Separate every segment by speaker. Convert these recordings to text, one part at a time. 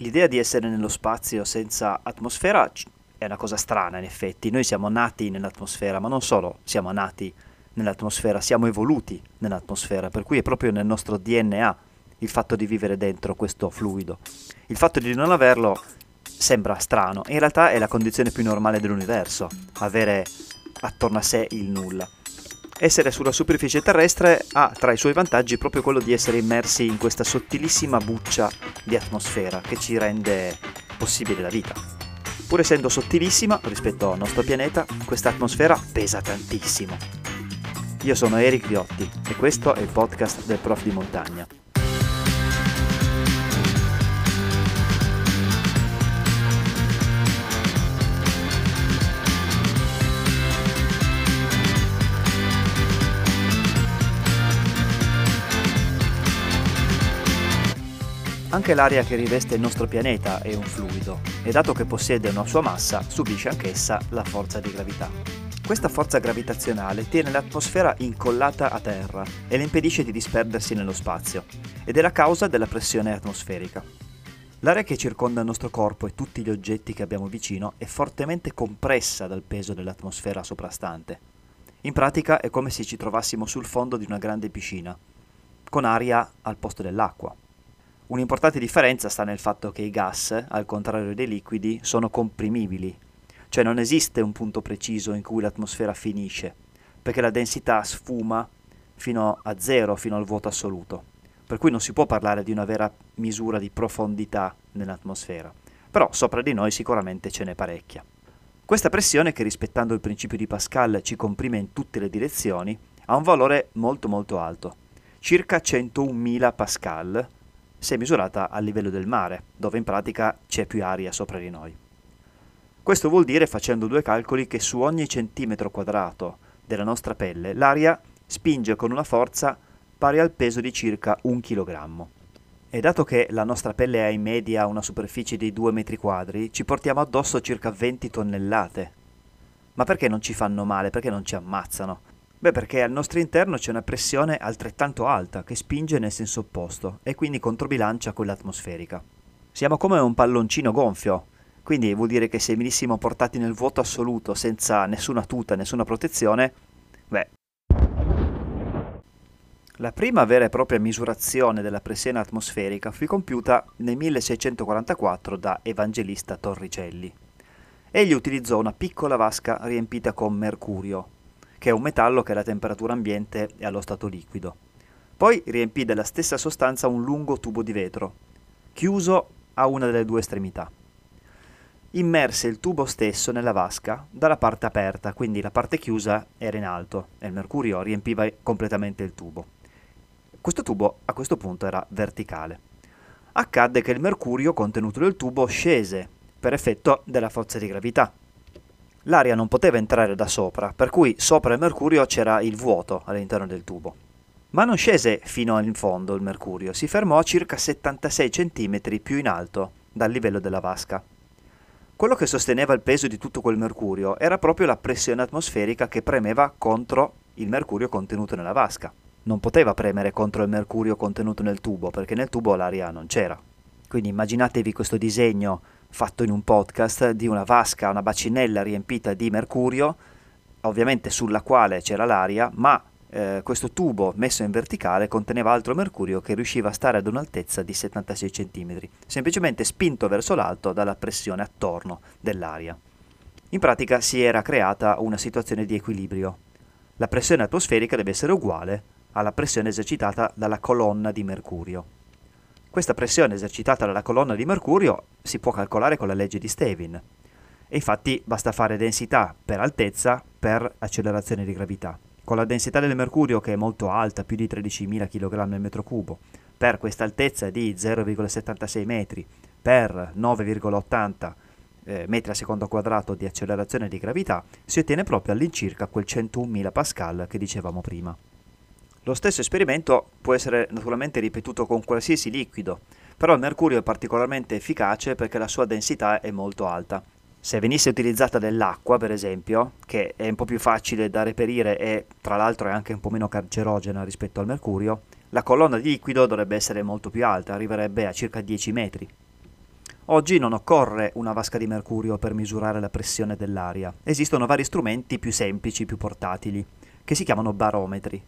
Speaker 1: L'idea di essere nello spazio senza atmosfera è una cosa strana in effetti. Noi siamo nati nell'atmosfera, ma non solo siamo nati nell'atmosfera, siamo evoluti nell'atmosfera, per cui è proprio nel nostro DNA il fatto di vivere dentro questo fluido. Il fatto di non averlo sembra strano, in realtà è la condizione più normale dell'universo, avere attorno a sé il nulla. Essere sulla superficie terrestre ha tra i suoi vantaggi proprio quello di essere immersi in questa sottilissima buccia di atmosfera che ci rende possibile la vita. Pur essendo sottilissima rispetto al nostro pianeta, questa atmosfera pesa tantissimo. Io sono Eric Viotti e questo è il podcast del prof di montagna. Anche l'aria che riveste il nostro pianeta è un fluido e dato che possiede una sua massa subisce anch'essa la forza di gravità. Questa forza gravitazionale tiene l'atmosfera incollata a terra e le impedisce di disperdersi nello spazio ed è la causa della pressione atmosferica. L'aria che circonda il nostro corpo e tutti gli oggetti che abbiamo vicino è fortemente compressa dal peso dell'atmosfera soprastante. In pratica è come se ci trovassimo sul fondo di una grande piscina, con aria al posto dell'acqua. Un'importante differenza sta nel fatto che i gas, al contrario dei liquidi, sono comprimibili, cioè non esiste un punto preciso in cui l'atmosfera finisce, perché la densità sfuma fino a zero, fino al vuoto assoluto, per cui non si può parlare di una vera misura di profondità nell'atmosfera, però sopra di noi sicuramente ce n'è parecchia. Questa pressione, che rispettando il principio di Pascal ci comprime in tutte le direzioni, ha un valore molto molto alto, circa 101.000 pascal, se misurata a livello del mare, dove in pratica c'è più aria sopra di noi. Questo vuol dire, facendo due calcoli, che su ogni centimetro quadrato della nostra pelle l'aria spinge con una forza pari al peso di circa un chilogrammo. E dato che la nostra pelle ha in media una superficie di 2 metri quadri, ci portiamo addosso circa 20 tonnellate. Ma perché non ci fanno male? Perché non ci ammazzano? Beh, perché al nostro interno c'è una pressione altrettanto alta che spinge nel senso opposto e quindi controbilancia quella atmosferica. Siamo come un palloncino gonfio, quindi vuol dire che se venissimo portati nel vuoto assoluto senza nessuna tuta, nessuna protezione, beh. La prima vera e propria misurazione della pressione atmosferica fu compiuta nel 1644 da Evangelista Torricelli. Egli utilizzò una piccola vasca riempita con mercurio, che è un metallo che alla temperatura ambiente è allo stato liquido. Poi riempì della stessa sostanza un lungo tubo di vetro, chiuso a una delle due estremità. Immerse il tubo stesso nella vasca dalla parte aperta, quindi la parte chiusa era in alto e il mercurio riempiva completamente il tubo. Questo tubo a questo punto era verticale. Accadde che il mercurio contenuto nel tubo scese per effetto della forza di gravità L'aria non poteva entrare da sopra, per cui sopra il mercurio c'era il vuoto all'interno del tubo. Ma non scese fino in fondo il mercurio, si fermò a circa 76 cm più in alto dal livello della vasca. Quello che sosteneva il peso di tutto quel mercurio era proprio la pressione atmosferica che premeva contro il mercurio contenuto nella vasca. Non poteva premere contro il mercurio contenuto nel tubo, perché nel tubo l'aria non c'era. Quindi immaginatevi questo disegno fatto in un podcast di una vasca, una bacinella riempita di mercurio, ovviamente sulla quale c'era l'aria, ma eh, questo tubo messo in verticale conteneva altro mercurio che riusciva a stare ad un'altezza di 76 cm, semplicemente spinto verso l'alto dalla pressione attorno dell'aria. In pratica si era creata una situazione di equilibrio. La pressione atmosferica deve essere uguale alla pressione esercitata dalla colonna di mercurio. Questa pressione esercitata dalla colonna di mercurio si può calcolare con la legge di Stevin. E infatti basta fare densità per altezza per accelerazione di gravità. Con la densità del mercurio che è molto alta, più di 13.000 kg al metro cubo, per questa altezza di 0,76 metri per 9,80 eh, metri al secondo quadrato di accelerazione di gravità, si ottiene proprio all'incirca quel 101.000 pascal che dicevamo prima. Lo stesso esperimento può essere naturalmente ripetuto con qualsiasi liquido, però il mercurio è particolarmente efficace perché la sua densità è molto alta. Se venisse utilizzata dell'acqua, per esempio, che è un po' più facile da reperire e tra l'altro è anche un po' meno cancerogena rispetto al mercurio, la colonna di liquido dovrebbe essere molto più alta, arriverebbe a circa 10 metri. Oggi non occorre una vasca di mercurio per misurare la pressione dell'aria. Esistono vari strumenti più semplici, più portatili, che si chiamano barometri.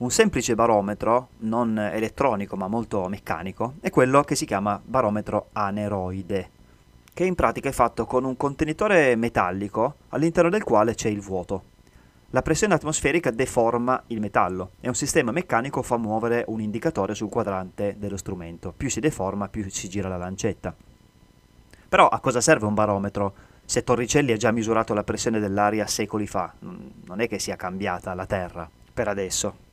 Speaker 1: Un semplice barometro, non elettronico ma molto meccanico, è quello che si chiama barometro aneroide, che in pratica è fatto con un contenitore metallico all'interno del quale c'è il vuoto. La pressione atmosferica deforma il metallo e un sistema meccanico fa muovere un indicatore sul quadrante dello strumento. Più si deforma, più si gira la lancetta. Però a cosa serve un barometro? Se Torricelli ha già misurato la pressione dell'aria secoli fa, non è che sia cambiata la Terra per adesso.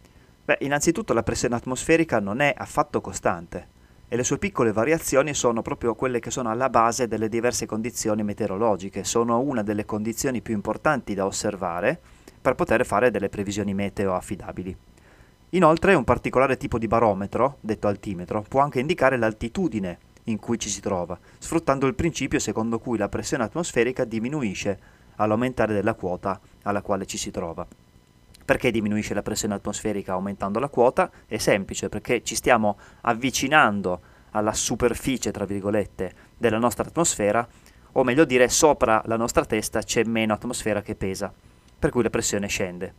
Speaker 1: Beh, innanzitutto la pressione atmosferica non è affatto costante e le sue piccole variazioni sono proprio quelle che sono alla base delle diverse condizioni meteorologiche, sono una delle condizioni più importanti da osservare per poter fare delle previsioni meteo affidabili. Inoltre un particolare tipo di barometro, detto altimetro, può anche indicare l'altitudine in cui ci si trova, sfruttando il principio secondo cui la pressione atmosferica diminuisce all'aumentare della quota alla quale ci si trova. Perché diminuisce la pressione atmosferica aumentando la quota? È semplice, perché ci stiamo avvicinando alla superficie, tra virgolette, della nostra atmosfera, o meglio dire, sopra la nostra testa c'è meno atmosfera che pesa, per cui la pressione scende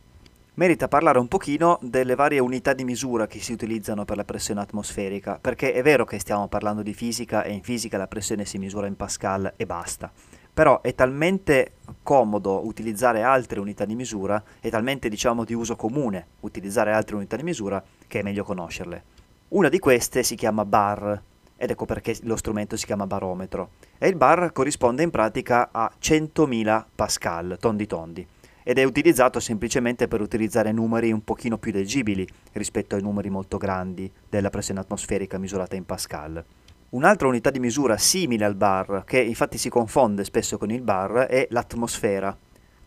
Speaker 1: merita parlare un pochino delle varie unità di misura che si utilizzano per la pressione atmosferica, perché è vero che stiamo parlando di fisica e in fisica la pressione si misura in Pascal e basta. Però è talmente comodo utilizzare altre unità di misura, è talmente diciamo di uso comune utilizzare altre unità di misura che è meglio conoscerle. Una di queste si chiama bar, ed ecco perché lo strumento si chiama barometro, e il bar corrisponde in pratica a 100.000 Pascal, tondi tondi ed è utilizzato semplicemente per utilizzare numeri un pochino più leggibili rispetto ai numeri molto grandi della pressione atmosferica misurata in Pascal. Un'altra unità di misura simile al bar, che infatti si confonde spesso con il bar, è l'atmosfera,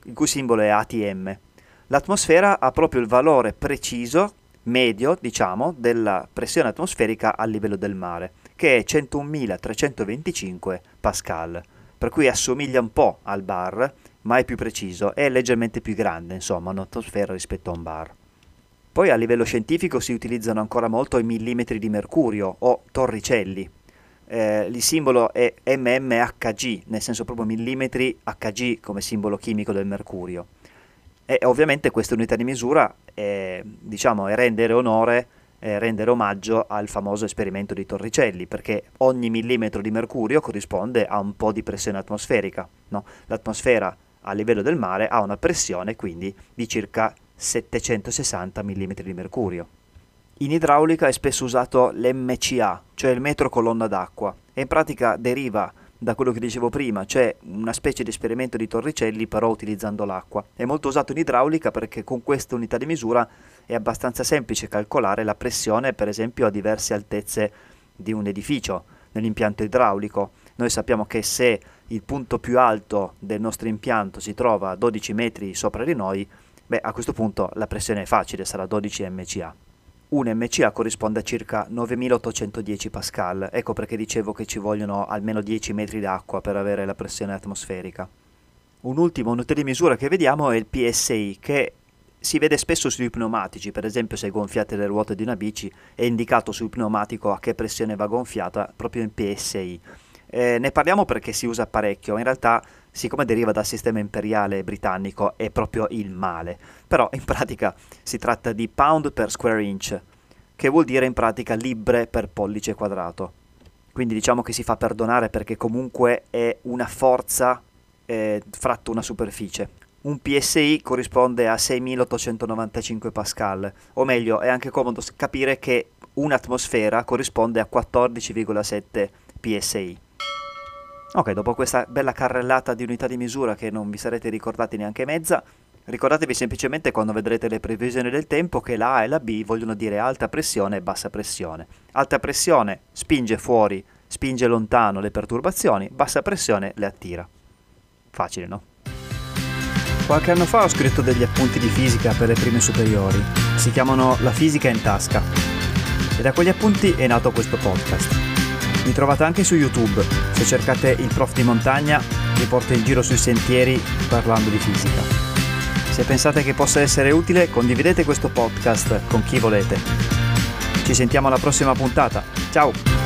Speaker 1: il cui simbolo è ATM. L'atmosfera ha proprio il valore preciso, medio, diciamo, della pressione atmosferica a livello del mare, che è 101.325 pascal, per cui assomiglia un po' al bar, ma è più preciso e leggermente più grande, insomma, un'atmosfera rispetto a un bar. Poi a livello scientifico si utilizzano ancora molto i millimetri di mercurio o torricelli. Eh, il simbolo è mmHg, nel senso proprio millimetri Hg come simbolo chimico del mercurio. E ovviamente questa unità di misura è, diciamo, è rendere onore eh, rendere omaggio al famoso esperimento di Torricelli, perché ogni millimetro di mercurio corrisponde a un po' di pressione atmosferica. No? L'atmosfera a livello del mare ha una pressione quindi di circa 760 mm di mercurio. In idraulica è spesso usato l'MCA, cioè il metro colonna d'acqua, e in pratica deriva da quello che dicevo prima, cioè una specie di esperimento di Torricelli però utilizzando l'acqua. È molto usato in idraulica perché con questa unità di misura è abbastanza semplice calcolare la pressione per esempio a diverse altezze di un edificio nell'impianto idraulico. Noi sappiamo che se il punto più alto del nostro impianto si trova a 12 metri sopra di noi, beh a questo punto la pressione è facile, sarà 12 MCA. Un MCA corrisponde a circa 9810 pascal, ecco perché dicevo che ci vogliono almeno 10 metri d'acqua per avere la pressione atmosferica. Un ultimo unità di misura che vediamo è il PSI, che si vede spesso sui pneumatici, per esempio se gonfiate le ruote di una bici è indicato sul pneumatico a che pressione va gonfiata proprio in PSI. Eh, ne parliamo perché si usa parecchio, in realtà siccome deriva dal sistema imperiale britannico è proprio il male, però in pratica si tratta di pound per square inch, che vuol dire in pratica libre per pollice quadrato. Quindi diciamo che si fa perdonare perché comunque è una forza eh, fratto una superficie. Un PSI corrisponde a 6895 pascal, o meglio è anche comodo capire che un'atmosfera corrisponde a 14,7 PSI. Ok, dopo questa bella carrellata di unità di misura che non vi sarete ricordati neanche mezza, ricordatevi semplicemente quando vedrete le previsioni del tempo che la A e la B vogliono dire alta pressione e bassa pressione. Alta pressione spinge fuori, spinge lontano le perturbazioni, bassa pressione le attira. Facile, no? Qualche anno fa ho scritto degli appunti di fisica per le prime superiori. Si chiamano La fisica in tasca. E da quegli appunti è nato questo podcast. Mi trovate anche su YouTube, se cercate il prof di montagna vi porto in giro sui sentieri parlando di fisica. Se pensate che possa essere utile condividete questo podcast con chi volete. Ci sentiamo alla prossima puntata. Ciao!